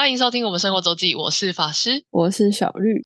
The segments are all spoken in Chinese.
欢迎收听我们生活周记，我是法师，我是小绿。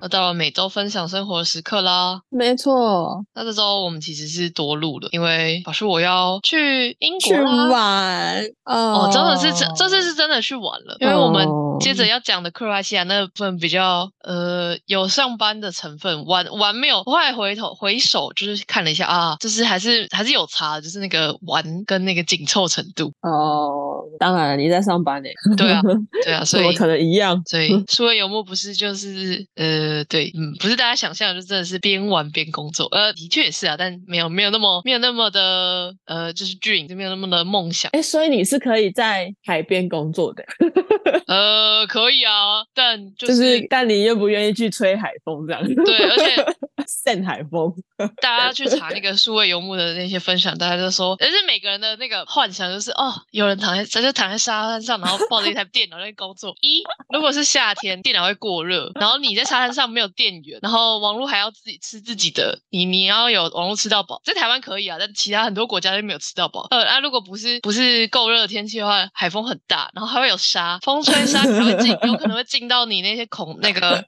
又到了每周分享生活的时刻啦。没错，那这周我们其实是多录了，因为法师我要去英去国啦。玩哦，哦真的是这这次是是真的去玩了，因为我们哦接着要讲的克罗埃西亚那部分比较呃有上班的成分，玩玩没有。我后来回头回首就是看了一下啊，就是还是还是有差，就是那个玩跟那个紧凑程度。哦，当然你在上班呢，对啊，对啊，所以可能一样？所以数位游牧不是就是呃对，嗯，不是大家想象的，就真的是边玩边工作。呃，的确也是啊，但没有没有那么没有那么的呃，就是 dream，就没有那么的梦想。哎，所以你是可以在海边工作的，呃，可以啊，但就、就是是但你愿不愿意去吹海风这样？对，而且 扇海风，大家去查那 个数位游牧的那些分享，大家就说，但是每个人的那个幻想就是，哦，有人躺在，他就躺在沙滩上，然后抱着一台 电脑在工作。一，如果是夏天，电脑会过热，然后你在沙滩上没有电源，然后网络还要自己吃自己的，你你要有网络吃到饱，在台湾可以啊，但其他很多国家都没有吃到饱。呃，那、如果不是不是够热的天气的话，海风很大，然后还会有沙，风吹沙可能会进，有可能会进到你那些孔 那个。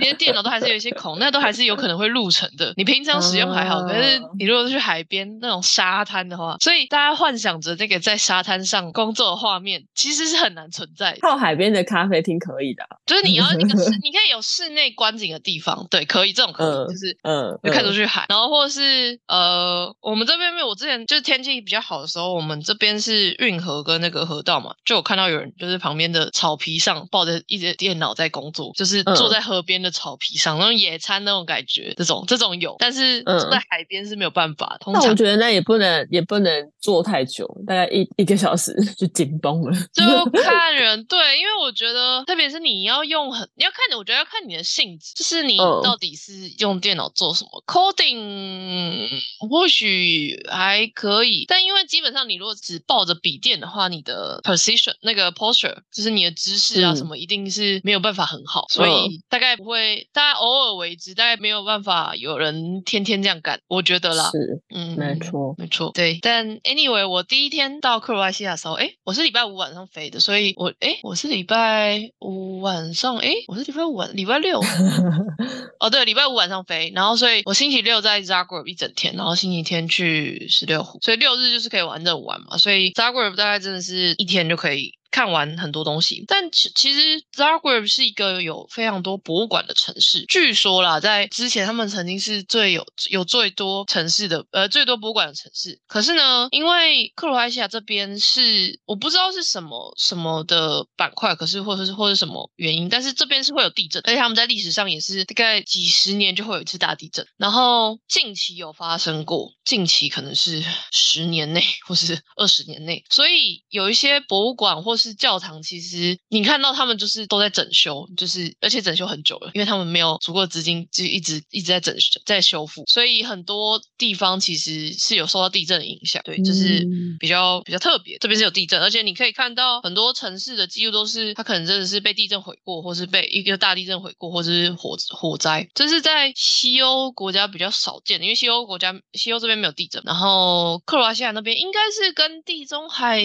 你的电脑都还是有一些孔，那都还是有可能会入城的。你平常使用还好，可是你如果是去海边那种沙滩的话，所以大家幻想着那个在沙滩上工作的画面，其实是很难存在的。靠海边的咖啡厅可以的啊，就是你要那个室，你可以有室内观景的地方，对，可以这种可以，嗯就是嗯，就看出嗯去海，然后或是呃，我们这边没有，我之前就是天气比较好的时候，我们这边是运河跟那个河道嘛，就有看到有人就是旁边的草皮上抱着一只电脑在工作，就是嗯坐在河边的草皮上，那种野餐那种感觉，这种这种有，但是嗯坐在海边是没有办法，通常那我觉得那也不能也不能坐太久，大概一一个小时 就紧绷了。就 看人，对，因为我觉得，特别是你要用很，你要看，我觉得要看你的性质，就是你嗯到底是用电脑做什么。coding 或许还可以，但因为基本上你如果只抱着笔电的话，你的 position 那个 posture 就是你的姿势啊嗯什么，一定是没有办法很好，所以大概不会，大概偶尔为之，大概没有办法有人天天这样干，我觉得啦。是，嗯，没错没错，对。但 anyway，我第一天到克罗埃西亚的时候，哎，我是礼拜五晚上飞的，所以我哎，我是礼拜五晚上，哎，我是礼拜五晚，礼拜六，哦，对，礼拜五晚上飞，然后所以我星期六在 Zagreb 一整天，然后星期天去十六湖，所以六日就是可以完整玩嘛，所以 Zagreb 大概真的是一天就可以。看完很多东西，但其其实 Zagreb 是一个有非常多博物馆的城市。据说啦，在之前他们曾经是最有有最多城市的呃最多博物馆的城市。可是呢，因为克罗埃西亚这边是我不知道是什么什么的板块，可是或者是或者什么原因，但是这边是会有地震，而且他们在历史上也是大概几十年就会有一次大地震。然后近期有发生过，近期可能是十年内或是二十年内，所以有一些博物馆或是教堂，其实你看到他们就是都在整修，就是而且整修很久了，因为他们没有足够的资金，就一直一直在整修在修复，所以很多地方其实是有受到地震的影响。对，就是嗯。比较比较特别，这边是有地震，而且你可以看到很多城市的记录都是它可能真的是被地震毁过，或是被一个大地震毁过，或者是火火灾，这是在西欧国家比较少见的，因为西欧国家西欧这边没有地震，然后克罗埃西亚那边应该是跟地中海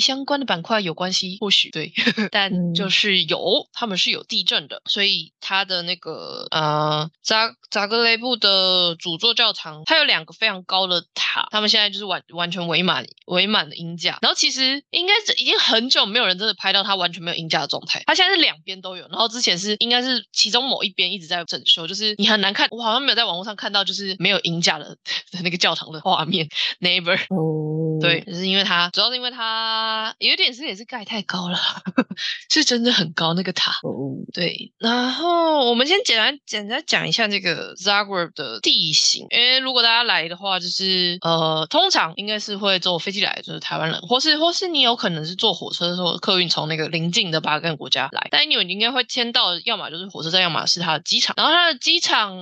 相关的板块有关系，或许对，但嗯。就是有，他们是有地震的，所以他的那个呃扎扎格雷布的主座教堂，它有两个非常高的塔，他们现在就是完完全围满围满了鹰架，然后其实应该是已经很久没有人真的拍到它完全没有鹰架的状态，它现在是两边都有，然后之前是应该是其中某一边一直在整修，就是你很难看，我好像没有在网络上看到就是没有鹰架的 的那个教堂的画面，neighbor，。哦，对，，就是因为它，主要是因为它有一点是也是盖太高了，是真的很高那个塔。哦，对，然后我们先简单简单讲一下这个 Zagreb 的地形，因为如果大家来的话，就是呃，通常应该是会坐飞机来，就是台湾人，或是或是你有可能是坐火车或客运从那个邻近的巴干国家来，但你应该会签到，要么就是火车站，要么是它的机场。然后它的机场，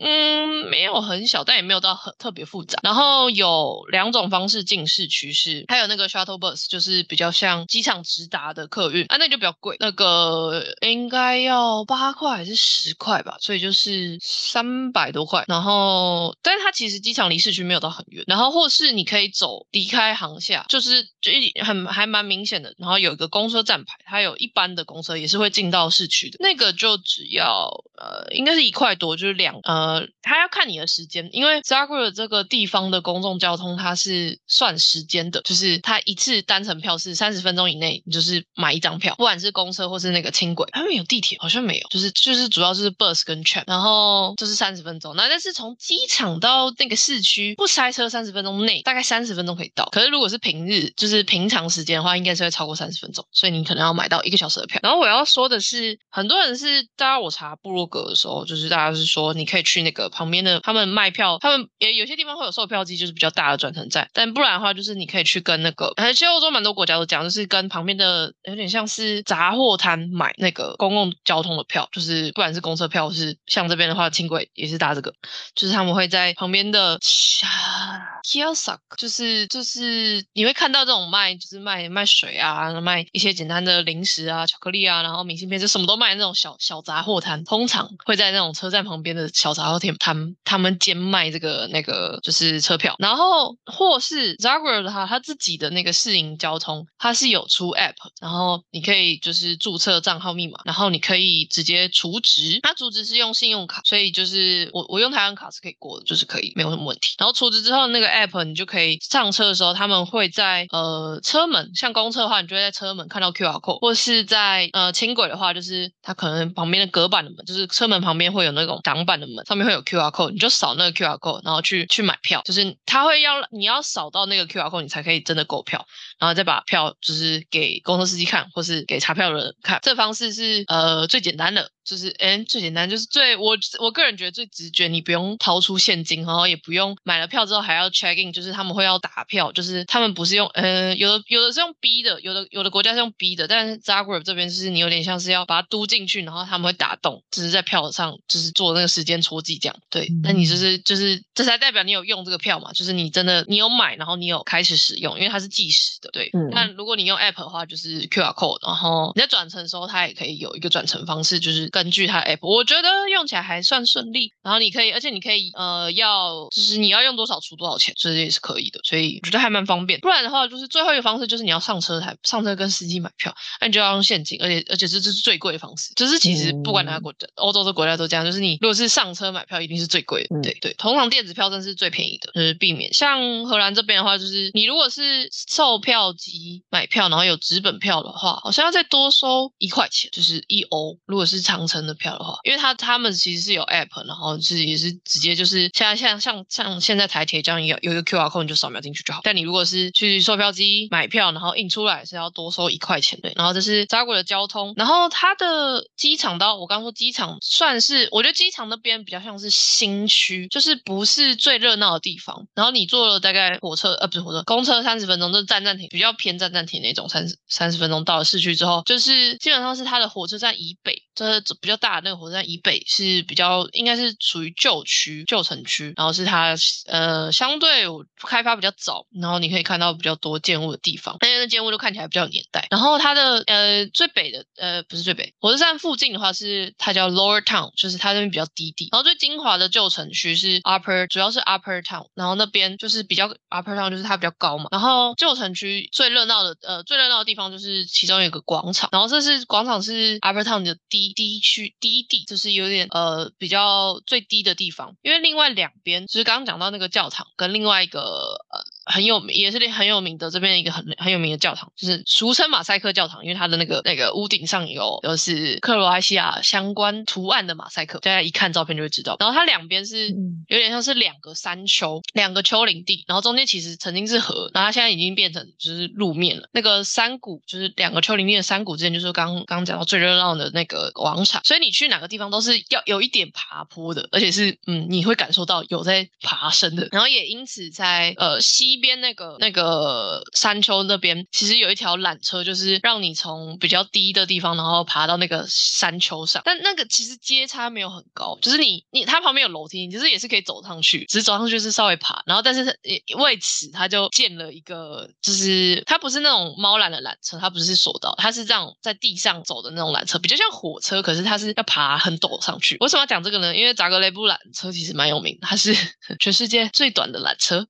嗯，没有很小，但也没有到很特别复杂。然后有两种方式进市区是，还有那个 shuttle bus，就是比较像机场直达的客运啊，那就比较贵，那个应该要八块还是十块吧，所以就是三百多块。然后，但是它其实机场离市区没有到很远，然后或是你可以走离开航厦，就是就一很还蛮明显的。然后有一个公车站牌，它有一般的公车也是会进到市区的，那个就只要呃，应该是一块多，就是两呃，它要看你的时间，因为 Zagreb 这个地方的公共交通它是算时间的，就是它一次单程票是三十分钟以内，你就是买一张票，不管是公车或是那个轻轨，他们有地铁好像没有，就是就是主要就是 bus 跟 tram，然后就是三十分钟，那但是从机场到那个市区不塞车，三十分钟内大概三十分钟可以到，可是如果是平日就是平常时间的话，应该是会超过三十分钟，所以你可能要买到一个小时的票。然后我要说的是，很多人是大家我查部落格的时候，就是大家是说你可以去那个旁边的他们卖票，他们也有些地方会有售票机，就是比较大的转乘站，但不然的话就是你可以去跟那个，其实欧洲蛮多国家都讲，就是跟旁边的有点像是杂货摊买那个公共交通的票，就是不管是公车票，是像这边的话轻轨也是搭这个，就是他们会在旁边的 kiosk，就是就是你会看到这种卖就是卖卖水啊，卖一些简单的零食啊、巧克力啊，然后明信片就什么都卖那种小小杂货摊，通常会在那种车站旁边的小杂货店摊，他们兼卖这个那个就是车票，然后或是 Zagreb 的话，他自己的那个市营交通，他是有出 app，然后你可以就是注册账号密码，然后你可以直接储值，它储值是用信用卡，所以就是我我用台湾卡是可以过的，就是可以没有什么问题。然后储值之后那个 app 你就可以上车的时候，他们会在呃车门，像公车的话，你就会在车门看到 QR code，或是在呃轻轨的话，就是它可能旁边的隔板的门，就是车门旁边会有那种挡板的门，上面会有 QR code，你就扫那个 QR code，然后去去买票，就是他会要你要扫到那个 QR code，你才可以真的购票，然后再把票就是给公车司机看，或是给查票的人看，这方式是呃最简单的。就是哎，最简单就是最我我个人觉得最直觉，你不用掏出现金，然后也不用买了票之后还要 check in，就是他们会要打票，就是他们不是用呃有的有的是用 B 的，有的有的国家是用 B 的，但是 Zagreb 这边就是你有点像是要把它嘟进去，然后他们会打洞，只是在票上就是做那个时间戳记这样。对，那你就是就是这才代表你有用这个票嘛，就是你真的你有买，然后你有开始使用，因为它是计时的。对，那如果你用 app 的话，就是 QR code，然后你在转乘的时候，它也可以有一个转乘方式，就是。根据它 app，我觉得用起来还算顺利。然后你可以，而且你可以，呃，要就是你要用多少出多少钱，这也是可以的。所以我觉得还蛮方便。不然的话，就是最后一个方式就是你要上车才上车跟司机买票，那你就要用现金，而且而且这这是最贵的方式。就是其实不管哪个国家，欧洲的国家都这样，就是你如果是上车买票，一定是最贵的。对对，通常电子票证是最便宜的，就是避免。像荷兰这边的话，就是你如果是售票机买票，然后有纸本票的话，好像要再多收一块钱，就是一欧。如果是长。程的票的话，因为他他们其实是有 app，然后是也是直接就是像像像像现在台铁这样有有一个 QR code，你就扫描进去就好。但你如果是去售票机买票，然后印出来是要多收一块钱对。然后这是扎古的交通，然后它的机场到我刚说机场算是，我觉得机场那边比较像是新区，就是不是最热闹的地方。然后你坐了大概火车呃不是火车公车三十分钟，就是站站停，比较偏站站停那种三十三十分钟到了市区之后，就是基本上是它的火车站以北这。比较大那个火车站以北是比较应该是属于旧区旧城区，然后是它呃相对开发比较早，然后你可以看到比较多建物的地方，那些建物都看起来比较有年代。然后它的呃最北的呃不是最北火车站附近的话是它叫 Lower Town，就是它那边比较低地。然后最精华的旧城区是 Upper，主要是 Upper Town，然后那边就是比较 Upper Town 就是它比较高嘛。然后旧城区最热闹的呃最热闹的地方就是其中有一个广场，然后这是广场是 Upper Town 的低低。去低地就是有点呃比较最低的地方，因为另外两边就是刚刚讲到那个教堂跟另外一个呃。很有名，也是很有名的这边一个很很有名的教堂，就是俗称马赛克教堂，因为它的那个那个屋顶上有都是克罗埃西亚相关图案的马赛克，大家一看照片就会知道。然后它两边是有点像是两个山丘，两个丘陵地，然后中间其实曾经是河，然后它现在已经变成就是路面了。那个山谷就是两个丘陵地的山谷之间，就是刚刚讲到最热闹的那个广场，所以你去哪个地方都是要有一点爬坡的，而且是嗯你会感受到有在爬升的。然后也因此在呃西。一边那个那个山丘那边，其实有一条缆车，就是让你从比较低的地方，然后爬到那个山丘上。但那个其实阶差没有很高，就是你你它旁边有楼梯，你其实也是可以走上去，只是走上去是稍微爬。然后但是也为此他就建了一个，就是它不是那种猫缆的缆车，它不是索道，它是这样在地上走的那种缆车，比较像火车，可是它是要爬很陡上去。为什么要讲这个呢？因为扎格雷布缆车其实蛮有名，它是 全世界最短的缆车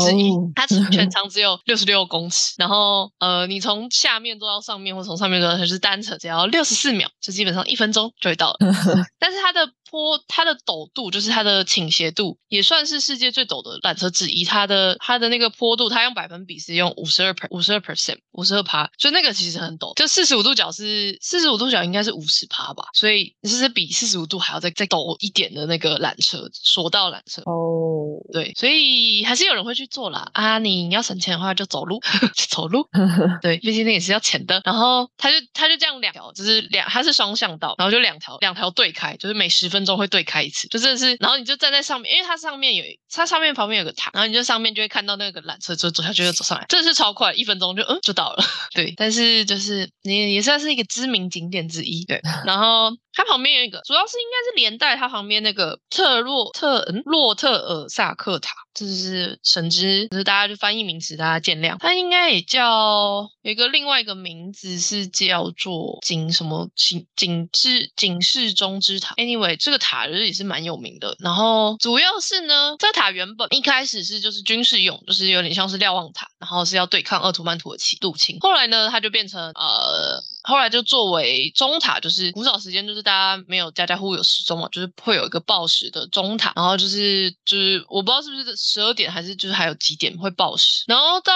之一，它全长只有六十六公尺。然后呃，你从下面坐到上面，或从上面坐到它是单程，只要六十四秒，就基本上一分钟就会到了。但是它的坡，它的陡度就是它的倾斜度，也算是世界最陡的缆车之一。它的它的那个坡度，它用百分比是用五十二 per 五十二 percent 五十二趴，就那个其实很陡，就四十五度角是四十五度角应该是五十趴吧，所以就是比四十五度还要再再陡一点的那个缆车，索道缆车。哦，对，所以还是有人会去做啦。啊，你要省钱的话就走路，走路。对，毕竟那也是要钱的。然后它就它就这样两条，就是两，它是双向道，然后就两条两条对开，就是每十分钟会对开一次，就真的是，然后你就站在上面，因为它上面有它上面旁边有个塔，然后你就上面就会看到那个缆车，就走下去就走上来，真的是超快，一分钟就嗯就到了。对，但是就是你也算是一个知名景点之一。对，然后。它旁边有一个，主要是应该是连带它旁边那个特洛特嗯洛特尔萨克塔，这是神之，就是大家就翻译名词，大家见谅。它应该也叫有一个另外一个名字是叫做景什么景景之景世中之塔。Anyway，这个塔就是也是蛮有名的。然后主要是呢，这塔原本一开始是就是军事用，就是有点像是瞭望塔，然后是要对抗鄂图曼土耳其入侵。后来呢，它就变成呃。后来就作为中塔，就是古早时间，就是大家没有家家户户有时钟嘛，就是会有一个报时的钟塔，然后就是就是我不知道是不是十二点还是就是还有几点会报时，然后到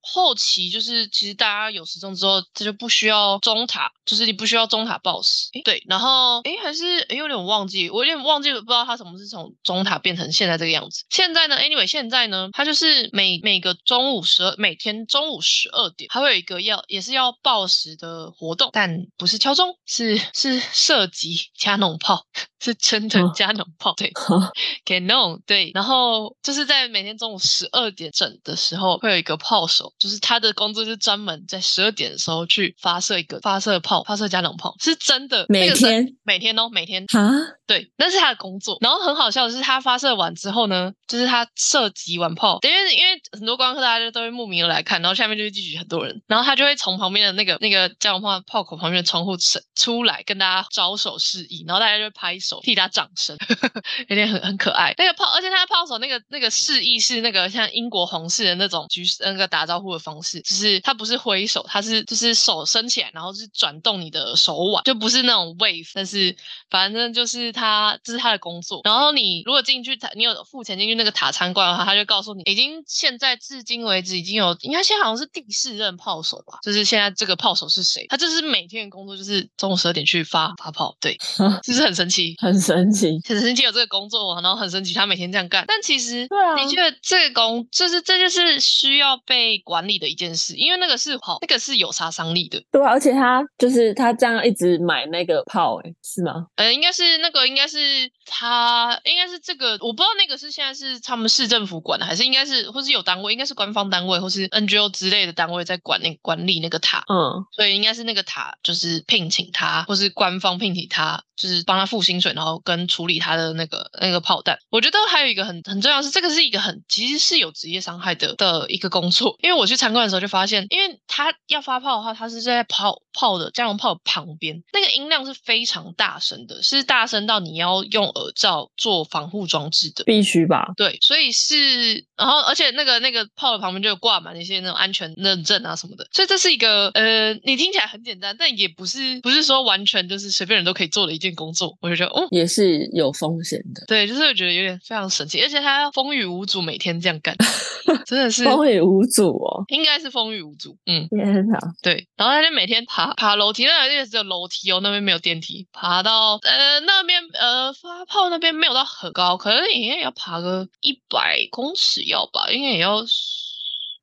后期就是其实大家有时钟之后，这就不需要钟塔，就是你不需要钟塔报时，对，然后哎还是诶有点忘记，我有点忘记了，不知道它什么是从钟塔变成现在这个样子。现在呢，anyway 现在呢，它就是每每个中午十二，每天中午十二点，还会有一个要也是要报时的。活动，但不是敲钟，是是射击加农炮，是真的加农炮。对，canon 对。然后就是在每天中午十二点整的时候，会有一个炮手，就是他的工作是专门在十二点的时候去发射一个发射炮，发射加农炮，是真的。每天每天哦，每天啊，对，那是他的工作。然后很好笑的是，他发射完之后呢，就是他射击完炮，因为因为很多观光客大家就都会慕名而来看，然后下面就会聚集很多人，然后他就会从旁边的那个那个加农炮。炮口旁边的窗户出出来跟大家招手示意，然后大家就拍手替他掌声，有点很很可爱。那个炮，而且他的炮手那个那个示意是那个像英国皇室的那种举那个打招呼的方式，就是他不是挥手，他是就是手伸起来，然后是转动你的手腕，就不是那种 wave，但是反正就是他这是他的工作。然后你如果进去塔，你有付钱进去那个塔参观的话，他就告诉你，已经现在至今为止已经有，应该现在好像是第四任炮手吧，就是现在这个炮手是谁，他。就是每天的工作，就是中午十二点去发发炮，对，就是很神奇，很神奇，很神奇有这个工作，然后很神奇他每天这样干。但其实，对啊，的确这个工，就是这就是需要被管理的一件事，因为那个是好，那个是有杀伤力的。对啊，而且他就是他这样一直买那个炮，哎，是吗？呃，应该是那个，应该是他，应该是这个，我不知道那个是现在是他们市政府管的，还是应该是，或是有单位，应该是官方单位或是 NGO 之类的单位在管那管理那个塔。嗯，所以应该是。那个塔就是聘请他，或是官方聘请他，就是帮他付薪水，然后跟处理他的那个那个炮弹。我觉得还有一个很很重要是，这个是一个很其实是有职业伤害的的一个工作。因为我去参观的时候就发现，因为他要发炮的话，他是在炮炮的加农炮旁边，那个音量是非常大声的，是大声到你要用耳罩做防护装置的，必须吧？对，所以是，然后而且那个那个炮的旁边就挂满那些那种安全认证啊什么的，所以这是一个呃，你听起来很。很简单，但也不是不是说完全就是随便人都可以做的一件工作。我就觉得，哦，也是有风险的。对，就是我觉得有点非常神奇，而且他风雨无阻，每天这样干，真的是风雨无阻哦，应该是风雨无阻。嗯，天哪，对。然后他就每天爬爬楼梯，那边只有楼梯哦，那边没有电梯。爬到呃那边呃发泡那边没有到很高，可能应该要爬个一百公尺要吧，应该也要。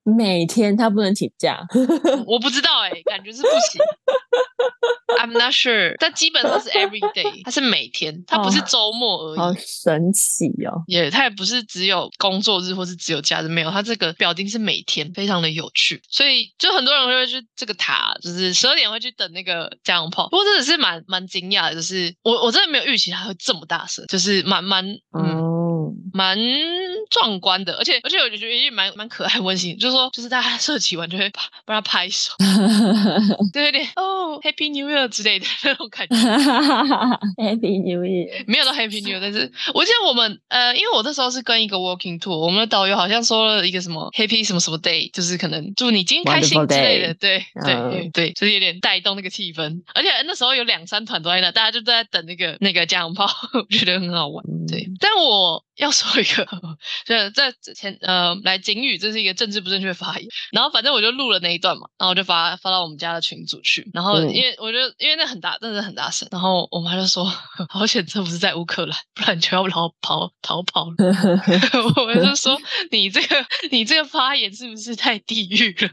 每天他不能请假，我不知道哎、感觉是不行。I'm not sure，但基本上是 every day，它是每天，它不是哦周末而已。好神奇哦！也，它也不是只有工作日或是只有假日，没有，它这个表定是每天，非常的有趣。所以就很多人会去这个塔，就是十二点会去等那个加农炮。不过真的是蛮蛮惊讶的，就是我我真的没有预期它会这么大声，就是蛮蛮嗯。哦，蛮壮观的，而且而且我就觉得也蛮蛮可爱温馨，就是说就是大家 射击完就会啪帮他拍手，对对对，哦 Happy New Year 之类的那种感觉，Happy New Year！没有到 Happy New Year，但是我记得我们呃，因为我那时候是跟一个 Walking Tour，我们的导游好像说了一个什么 Happy 什么什么 Day，就是可能祝你今天开心之类的，对对嗯。对对，就是有点带动那个气氛，而且那时候有两三团都在那，大家就在等那个那个加农炮，我觉得很好玩。对嗯，但我要说一个，这在前呃来警语，这是一个政治不正确发言。然后反正我就录了那一段嘛，然后我就发发到我们家的群组去。然后嗯因为我觉得因为那很大，真的是很大声。然后我妈就说：“ 好险，这不是在乌克兰，不然就要逃跑逃跑了。”我就说：“你这个你这个发言是不是太地狱了？”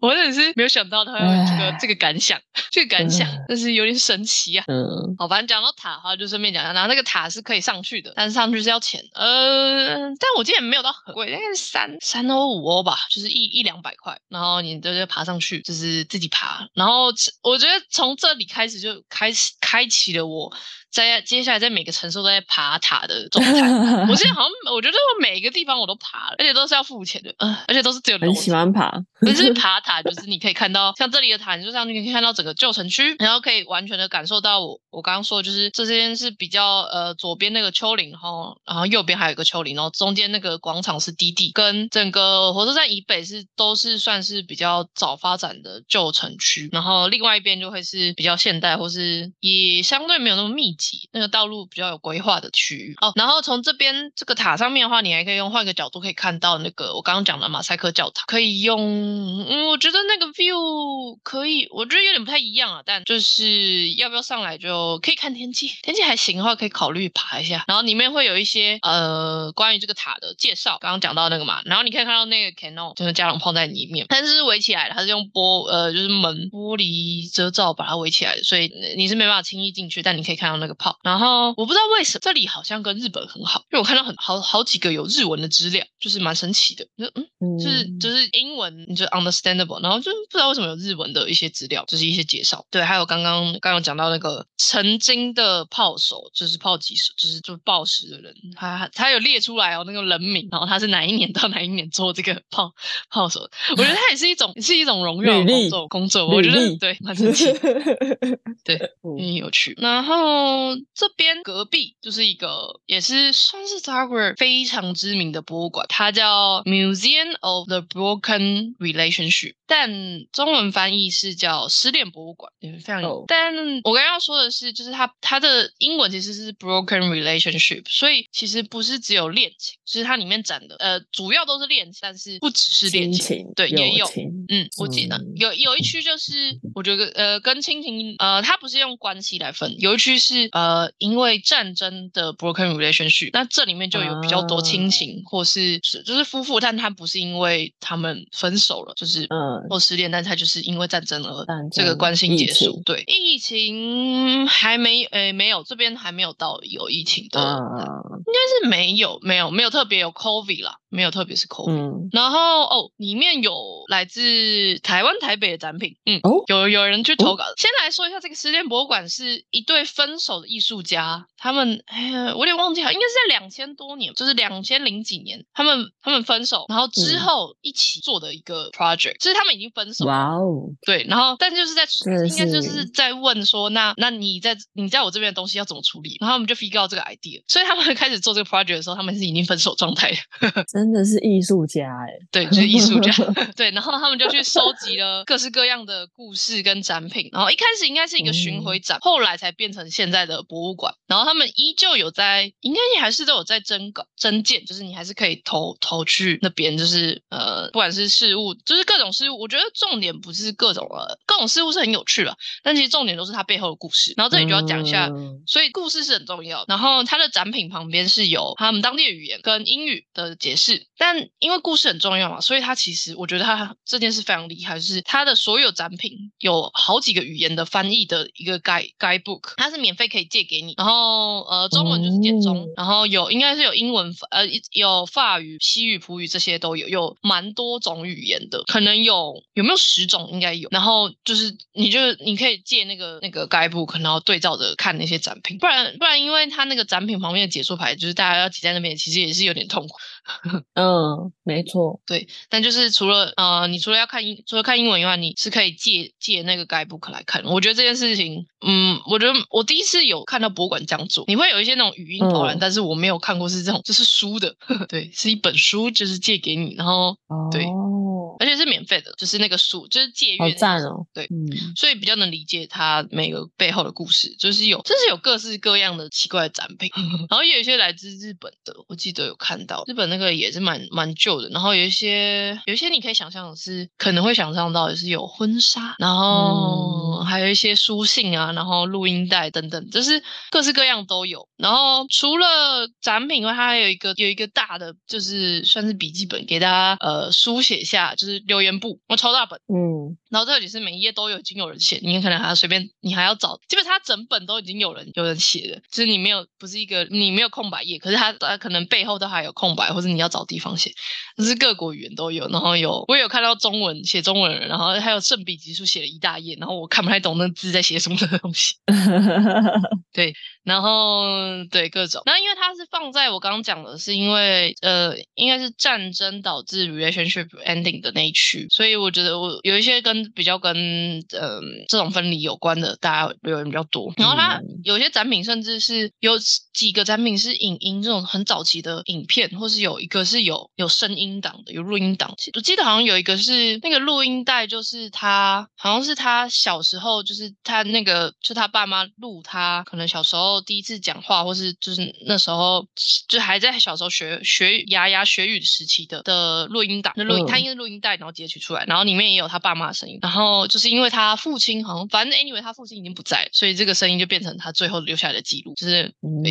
我真的是没有想到他有这个这个感想，这个感想嗯，但是有点神奇啊。嗯，好，反正讲到塔的话，就顺便讲一下，然后那个塔是可以上去的，但是上去是要钱，呃，但我记得没有到很贵，大概是三三欧五欧吧，就是一一两百块，然后你就是爬上去，就是自己爬，然后我觉得从这里开始就开始开启了我在接下来在每个城市都在爬塔的状态。我现在好像我觉得我每一个地方我都爬了，而且都是要付钱的，呃，而且都是只有楼很喜欢爬，不是 爬塔，就是你可以看到像这里的塔，你就上去可以看到整个旧城区，然后可以完全的感受到我我刚刚说的就是这边是比较呃左边那个丘陵，然后然后右边还有一个丘陵，然后中间那个广场是低地，跟整个火车站以北是都是算是比较早发展的旧城区，然后另外一边就会是比较现代或是也相对没有那么密那个道路比较有规划的区域哦。然后从这边这个塔上面的话，你还可以用换个角度可以看到那个我刚刚讲的马赛克教堂，可以用嗯，我觉得那个 view 可以，我觉得有点不太一样啊，但就是要不要上来就可以看天气，天气还行的话可以考虑爬一下。然后里面会有一些呃关于这个塔的介绍，刚刚讲到那个嘛，然后你可以看到那个 canon 就是加朗炮在里面，但是是围起来的，它是用玻呃就是门玻璃遮罩把它围起来的，所以你是没办法轻易进去，但你可以看到那个炮。然后我不知道为什么这里好像跟日本很好，因为我看到很好好几个有日文的资料，就是蛮神奇的。就嗯，嗯，就是就是英文你就 understandable，然后就不知道为什么有日文的一些资料，就是一些介绍。对，还有刚刚刚刚讲到那个曾经的炮手，就是炮击手，就是做暴食的人，他他有列出来哦那个人名，然后他是哪一年到哪一年做这个炮炮手，我觉得他也是一种是一种荣耀的履历工作工作，我觉得对蛮神奇。对，嗯很有趣。然后这边隔壁就是一个也是算是 Zagreb 非常知名的博物馆，它叫 Museum of the Broken Relationship，但中文翻译是叫失恋博物馆，也非常有。哦但我刚刚要说的是，就是它它的英文其实是 Broken Relationship，所以其实不是只有恋情，就是它里面展的呃主要都是恋情，但是不只是恋情，情对，也有。嗯，我记得、嗯有有一区就是我觉得呃跟亲情呃它不是用关系来分，有一区是呃因为战争的 broken relationship，那这里面就有比较多亲情、或是是就是夫妇，但他不是因为他们分手了，就是嗯或失恋，但他就是因为战争而这个关系结束。对，疫情还没诶没有这边还没有到有疫情的，啊，应该是没有没有没有特别有 covid 啦，没有特别是 covid。嗯，然后哦，里面有来自台湾台北的展品，嗯，哦有有人去投稿。先来说一下这个失恋博物馆是一对分手的艺术家，他们哎呀，我有点忘记了，应该是在两千多年，就是两千零几年，他们他们分手，然后之嗯后一起做的一个 project，、就是他们已经分手，哇哦，对，然后但就是在应该就是是在问说，那那你在你在我这边的东西要怎么处理？然后我们就 figure out 这个 idea，所以他们开始做这个 project 的时候，他们是已经分手状态了。真的是艺术家哎，对，就是艺术家。对，然后他们就去收集了各式各样的故事跟展品。然后一开始应该是一个巡回展，后来才变成现在的博物馆。然后他们依旧有在，应该也还是都有在征稿征件，就是你还是可以投投去那边，就是呃，不管是事物，就是各种事物。我觉得重点不是各种呃，各种事物是很有趣的，但其实重点都是它背后的故事。然后这里就要讲一下。嗯所以故事是很重要。然后它的展品旁边是有他们当地的语言跟英语的解释，事，但因为故事很重要嘛，所以他其实我觉得他这件事非常厉害，就是他的所有展品有好几个语言的翻译的一个 guide guidebook，它是免费可以借给你，然后呃中文就是简中，然后有应该是有英文呃有法语、西语、葡语这些都有，有蛮多种语言的，可能有有没有十种应该有，然后就是你就你可以借那个那个 guidebook，然后对照着看那些展品，不然不然因为他那个展品旁边的解说牌就是大家要挤在那边，其实也是有点痛苦。嗯，没错，对，但就是除了呃，你除了要看英，除了看英文以外，你是可以借借那个 guidebook 来看。我觉得这件事情，嗯，我觉得我第一次有看到博物馆这样做，你会有一些那种语音导览，但是我没有看过是这种，就是书的，对，是一本书，就是借给你，然后对。而且是免费的，就是那个书，就是借阅。好赞哦！对，嗯，所以比较能理解它每个背后的故事，就是有，就是有各式各样的奇怪的展品，然后也有一些来自日本的，我记得有看到日本那个也是蛮蛮旧的，然后有一些有一些你可以想象的是可能会想象到也是有婚纱，然后还有一些书信啊，然后录音带等等，就是各式各样都有。然后除了展品外，它还有一个有一个大的，就是算是笔记本，给大家呃书写下，就是。留言簿，我超大本，然后这里是每一页都有已经有人写，你可能还要随便，你还要找，基本上整本都已经有人有人写了，就是你没有不是一个你没有空白页，可是它它可能背后都还有空白，或者你要找地方写，就是各国语言都有，然后有我有看到中文写中文人，然后还有圣笔集书写了一大页，然后我看不太懂那字在写什么的东西，对。然后对各种，那因为它是放在我刚刚讲的，是因为呃，应该是战争导致 relationship ending 的那一区，所以我觉得我有一些跟比较跟呃这种分离有关的，大家留言比较多。然后它有些展品甚至是有几个展品是影音这种很早期的影片，或是有一个是有有声音档的，有录音档。我记得好像有一个是那个录音带，就是他好像是他小时候，就是他那个就他爸妈录他可能小时候。第一次讲话，或是就是那时候就还在小时候学学牙牙学语时期的的录音档，那录音他应该是录音带，然后截取出来，然后里面也有他爸妈声音，然后就是因为他父亲好像反正 anyway 他父亲已经不在，所以这个声音就变成他最后留下来的记录，就是嗯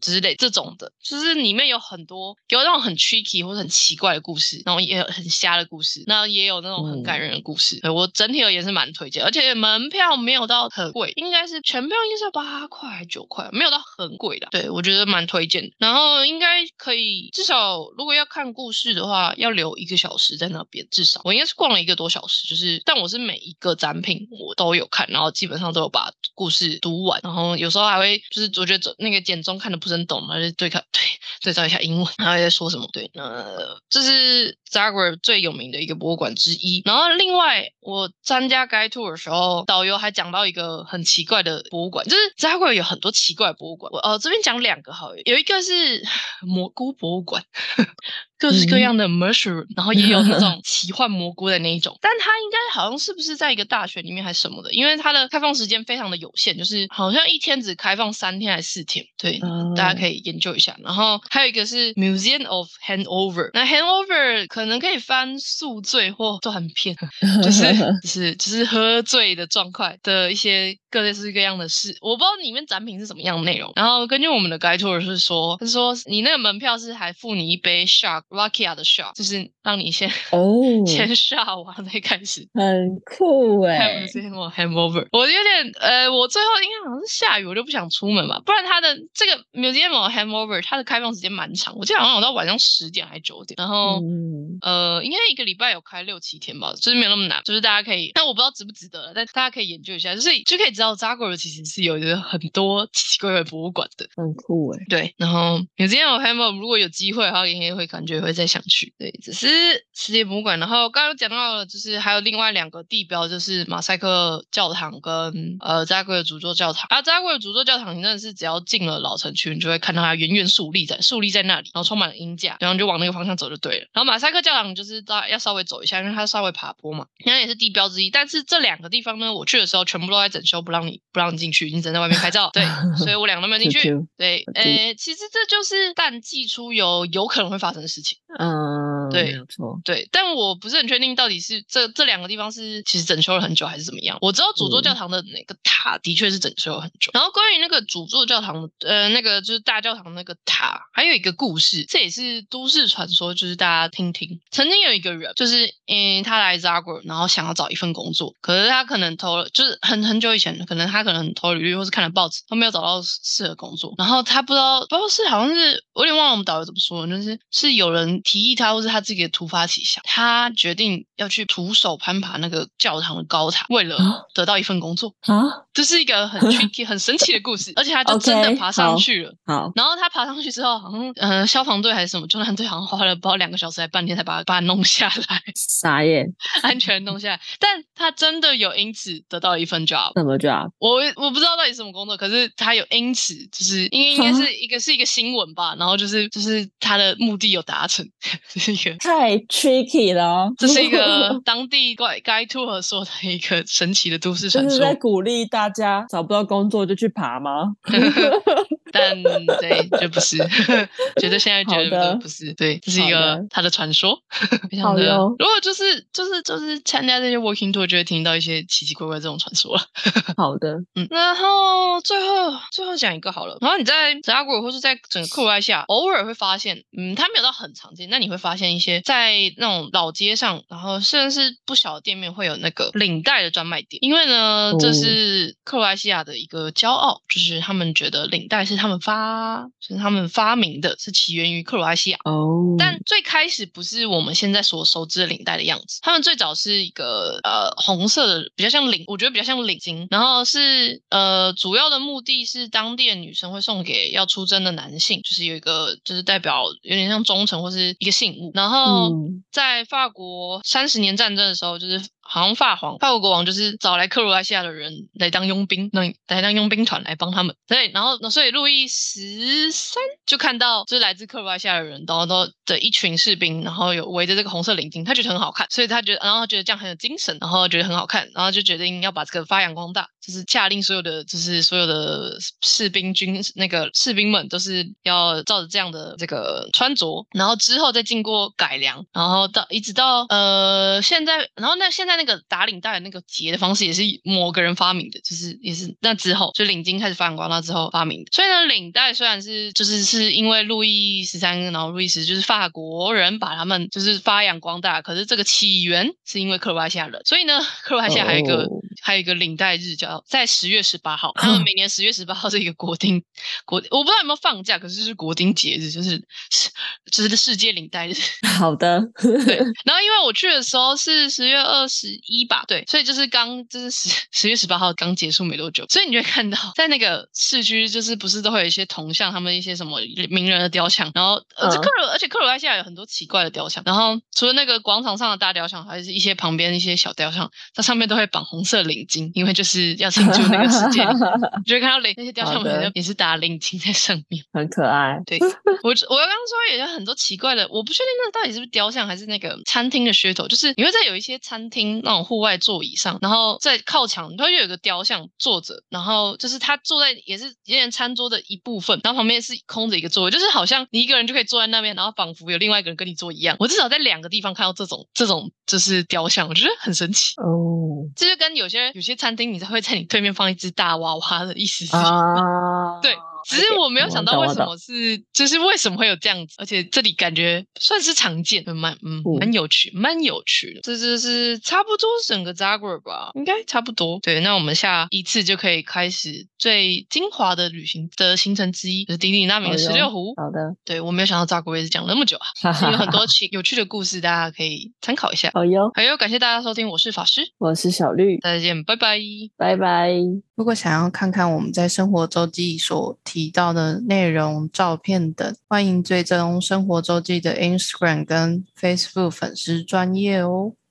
之类这种的，就是里面有很多有那种很 tricky 或者很奇怪的故事，然后也有很瞎的故事，那也有那种很感人的故事，我整体而言是蛮推荐，而且门票没有到很贵，应该是全票应该是要八块。九块没有到很贵的，对我觉得蛮推荐的。然后应该可以，至少如果要看故事的话，要留一个小时在那边。至少我应该是逛了一个多小时，就是但我是每一个展品我都有看，然后基本上都有把故事读完。然后有时候还会就是我觉得那个简中看不是很懂嘛，就对看对对照一下英文，然后在说什么。对，那就是 Zagreb 最有名的一个博物馆之一。然后另外我参加该 tour 的时候，导游还讲到一个很奇怪的博物馆，就是 Zagreb 有很。多奇怪博物馆，我呃这边讲两个好，有一个是 蘑菇博物馆。各式各样的 mushroom，然后也有那种 奇幻蘑菇的那一种，但它应该好像是不是在一个大学里面还是什么的，因为它的开放时间非常的有限，就是好像一天只开放三天还是四天，对，大家可以研究一下。然后还有一个是 Museum of Handover，那 Handover 可能可以翻宿醉或断片，就是就是就是喝醉的状况的一些各式各样的事，我不知道里面展品是什么样的内容。然后根据我们的 guide tour 是说，他说你那个门票是还付你一杯 shark。Rakia 的 shark，就是让你先哦 先 shot 完再开始，很酷哎。我 hangover，我有点呃，我最后应该好像是下雨，我就不想出门吧。不然它的这个 museum hangover 它的开放时间蛮长，我记得好像有到晚上十点还是九点。然后呃，应该一个礼拜有开六七天吧，就是没有那么难，就是大家可以。但我不知道值不值得了，但大家可以研究一下，就是就可以知道 Zagreb 其实是有一个很多奇奇怪怪博物馆的，很酷哎。对，然后 museum hangover 如果有机会的话，应该会感觉。会再想去，对，只是世界博物馆。然后刚刚讲到了，就是还有另外两个地标，就是马赛克教堂跟呃扎圭的主座教堂。啊，扎圭的主座教堂，你真的是只要进了老城区，你就会看到它远远竖立在竖立在那里，然后充满了鹰架，然后就往那个方向走就对了。然后马赛克教堂就是大要稍微走一下，因为它稍微爬坡嘛，那也是地标之一。但是这两个地方呢，我去的时候全部都在整修，不让你不让你进去，你只能在外面拍照。对，所以我两个都没有进去。对，呃，其实这就是淡季出游有可能会发生的事情。嗯。对没有错。对，但我不是很确定到底是这这两个地方是其实整修了很久还是怎么样。我知道主座教堂的那个塔的确是整修了很久。然后关于那个主座教堂，呃，那个就是大教堂那个塔，还有一个故事，这也是都市传说，就是大家听听。曾经有一个人，就是嗯，他来 Zagreb，然后想要找一份工作，可是他可能投了，就是很很久以前，可能他可能投履历或是看了报纸，他没有找到适合工作。然后他不知道，不知道是好像是我有点忘了我们导游怎么说，就是是有人提议他，或是他自己的突发奇想，他决定要去徒手攀爬那个教堂的高塔，为了啊得到一份工作。啊，这是一个很 tricky、很神奇的故事，而且他就真的爬上去了。好，然后他爬上去之后，好像呃消防队还是什么救难队，好像花了不知道两个小时还半天才把他把他弄下来，傻眼，安全弄下来。但他真的有因此得到一份 job。什么 job？？我我不知道到底什么工作，可是他有因此就是应该应该是一个是一个新闻吧，然后就是就是他的目的有达成，个太 tricky 了哦，这是一个 当地怪该 tour 说的一个神奇的都市传说就是在。鼓励大家找不到工作就去爬吗？但对，就不是，觉得现在觉得的不是，对，这是一个他的传说，非常的。如果就是就是就是参加这些 working tour，就会听到一些奇奇怪怪这种传说了。好的，嗯，然后最后最后讲一个好了，然后你在扎古或是在整个克罗埃西亚，偶尔会发现，嗯，它没有到很常见，那你会发现一些在那种老街上，然后甚至是不小的店面会有那个领带的专卖店，因为呢，这哦是克罗埃西亚的一个骄傲，就是他们觉得领带是他们发是他们发明的，是起源于克罗埃西亚。哦，但最开始不是我们现在所熟知的领带的样子，他们最早是一个呃红色的，比较像领，我觉得比较像领巾，然后是呃主要的目的是当地的女生会送给要出征的男性，就是有一个就是代表有点像忠诚或是一个信物，然后嗯。在法国三十年战争的时候，就是好像法皇法国国王就是找来克罗埃西亚的人来当佣兵，那来当佣兵团来帮他们。对，然后所以路易十三就看到就是来自克罗埃西亚的人，然后都的一群士兵，然后有围着这个红色领巾，他觉得很好看，所以他觉得，然后他觉得这样很有精神，然后觉得很好看，然后就决定要把这个发扬光大，就是下令所有的就是所有的士兵军那个士兵们都是要照着这样的这个穿着，然后之后再经过改良，然后到一直到呃现在，然后那现在那个打领带的那个结的方式也是某个人发明的，就是也是那之后就领巾开始发扬光大之后发明的，所以呢领带虽然是就是是因为路易十三然后路易十就是法国人把他们就是发扬光大，可是这个起源是因为克罗埃西亚人，所以呢 克罗埃西亚还有一个、还有一个领带日叫在十月十八号，他们每年十月十八号是一个国定国，我不知道有没有放假，可是就是国定节日，就是是就是世界领带日。好的，对，然后因为我去的时候是十月二十一吧，对，所以就是刚就是十十月十八号刚结束没多久，所以你就会看到在那个市区，就是不是都会有一些铜像，他们一些什么名人的雕像，然后呃，这嗯克罗，而且克罗埃西亚有很多奇怪的雕像，然后除了那个广场上的大雕像，还是一些旁边一些小雕像，它上面都会绑红色领巾，因为就是要庆祝那个世界领巾，你 就会看到领那些雕像好的们也是打领巾在上面。很可爱。对 我，我刚刚说也有很多奇怪的，我不确定那到底是不是雕像还是那个餐厅的噱头。就是你会在有一些餐厅那种户外座椅上，然后在靠墙，它就有一个雕像坐着，然后就是他坐在也是有点餐桌的一部分，然后旁边是空着一个座位，就是好像你一个人就可以坐在那边，然后仿佛有另外一个人跟你坐一样。我至少在两个地方看到这种这种就是雕像，我觉得很神奇。哦这就跟有些有些餐厅，你才会在你对面放一只大娃娃的意思是啊，对，只是我没有想到为什么是，就是为什么会有这样子，而且这里感觉算是常见，蛮嗯嗯蛮有趣，蛮有趣的。这就是差不多整个 Zagreb 吧，应该差不多。对，那我们下一次就可以开始最精华的旅行的行程之一，就是迪迪纳米的十六湖。好的，对我没有想到 Zagreb 是讲那么久啊，有很多奇有趣的故事，大家可以参考一下。好哟，还有，感谢大家收听，我是法师，我是小绿，大家见，拜拜。拜拜。如果想要看看我们在生活周记所提到的内容、照片等，欢迎追踪生活周记的 Instagram 跟 Facebook 粉丝专业哦。